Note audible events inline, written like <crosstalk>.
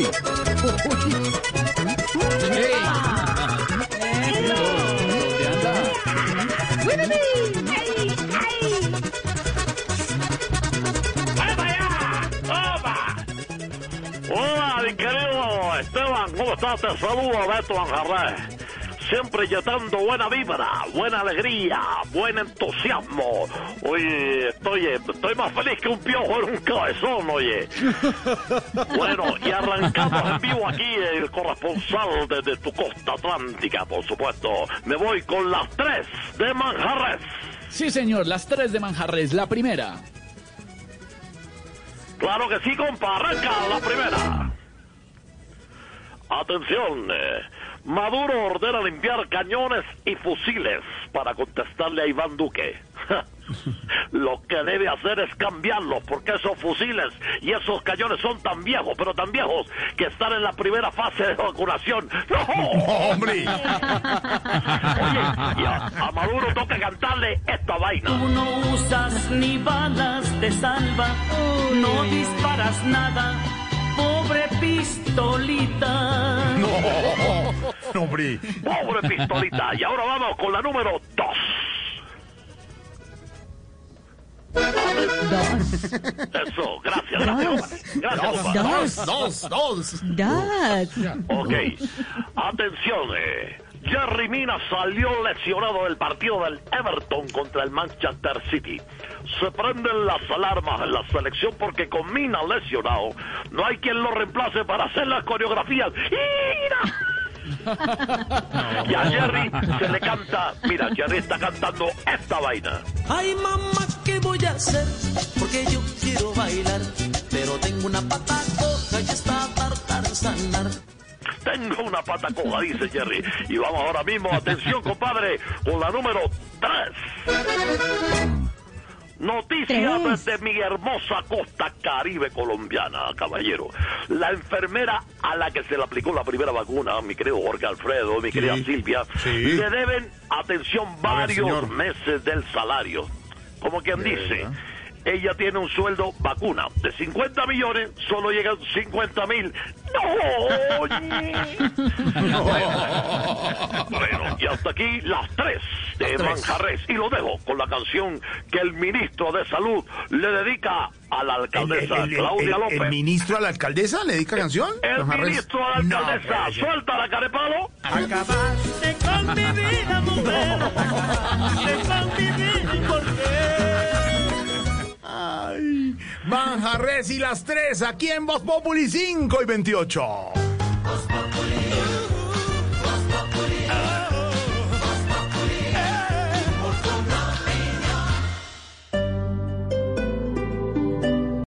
Uy. Hola, mi querido Esteban, ¿cómo estás? Te saludo, Beto Anjarré. Siempre llevando buena vibra, buena alegría, buen entusiasmo. Oye, estoy, estoy más feliz que un piojo en un cabezón, oye. <laughs> Bueno, y arrancamos en vivo aquí, el corresponsal desde tu costa atlántica, por supuesto. Me voy con las tres de Manjarres. Sí, señor, las tres de Manjarres. La primera. Claro que sí, compa, arranca la primera. Atención, eh, Maduro ordena limpiar cañones y fusiles para contestarle a Iván Duque. <laughs> Lo que debe hacer es cambiarlos, porque esos fusiles y esos cañones son tan viejos, pero tan viejos, que están en la primera fase de vacunación. <laughs> ¡No! ¡Hombre! Oye, y a, a Maduro toca cantarle esta vaina. Tú no usas ni balas de salva, no disparas nada, pobre pistolita. No, hombre. Pobre pistolita. Y ahora vamos con la número dos. Eso, gracias, gracias. Gracias. Dos, dos, dos. Dad. Ok, atención, eh. Jerry Mina salió lesionado del partido del Everton contra el Manchester City. Se prenden las alarmas en la selección porque con Mina lesionado no hay quien lo reemplace para hacer las coreografías. ¡Mira! Y a Jerry se le canta, mira, Jerry está cantando esta vaina. Ay mamá, ¿qué voy a hacer? Porque yo quiero bailar, pero tengo una pata coja y está sanar. Tengo una pata coja, dice Jerry. Y vamos ahora mismo, atención, compadre, con la número 3. Noticias desde mi hermosa costa caribe colombiana, caballero. La enfermera a la que se le aplicó la primera vacuna, mi querido Jorge Alfredo, mi querida Silvia, sí. le deben, atención, ver, varios meses del salario. Como quien dice, ella tiene un sueldo vacuna de 50 millones, solo llegan 50 mil. ¡No! oye. Bueno, y hasta aquí las tres de Manjarres. Y lo dejo con la canción que el ministro de Salud le dedica a la ¿El, alcaldesa el- el- Claudia López. el ministro a la alcaldesa le dedica canción? el ministro a la No, alcaldesa. Suelta la carepalo. Acabaste con mi vida, mujer. <laughs> Acabaste con mi vida, ¿por qué? Ay, Manjarres y las tres aquí en Voz Populi 5 y 28.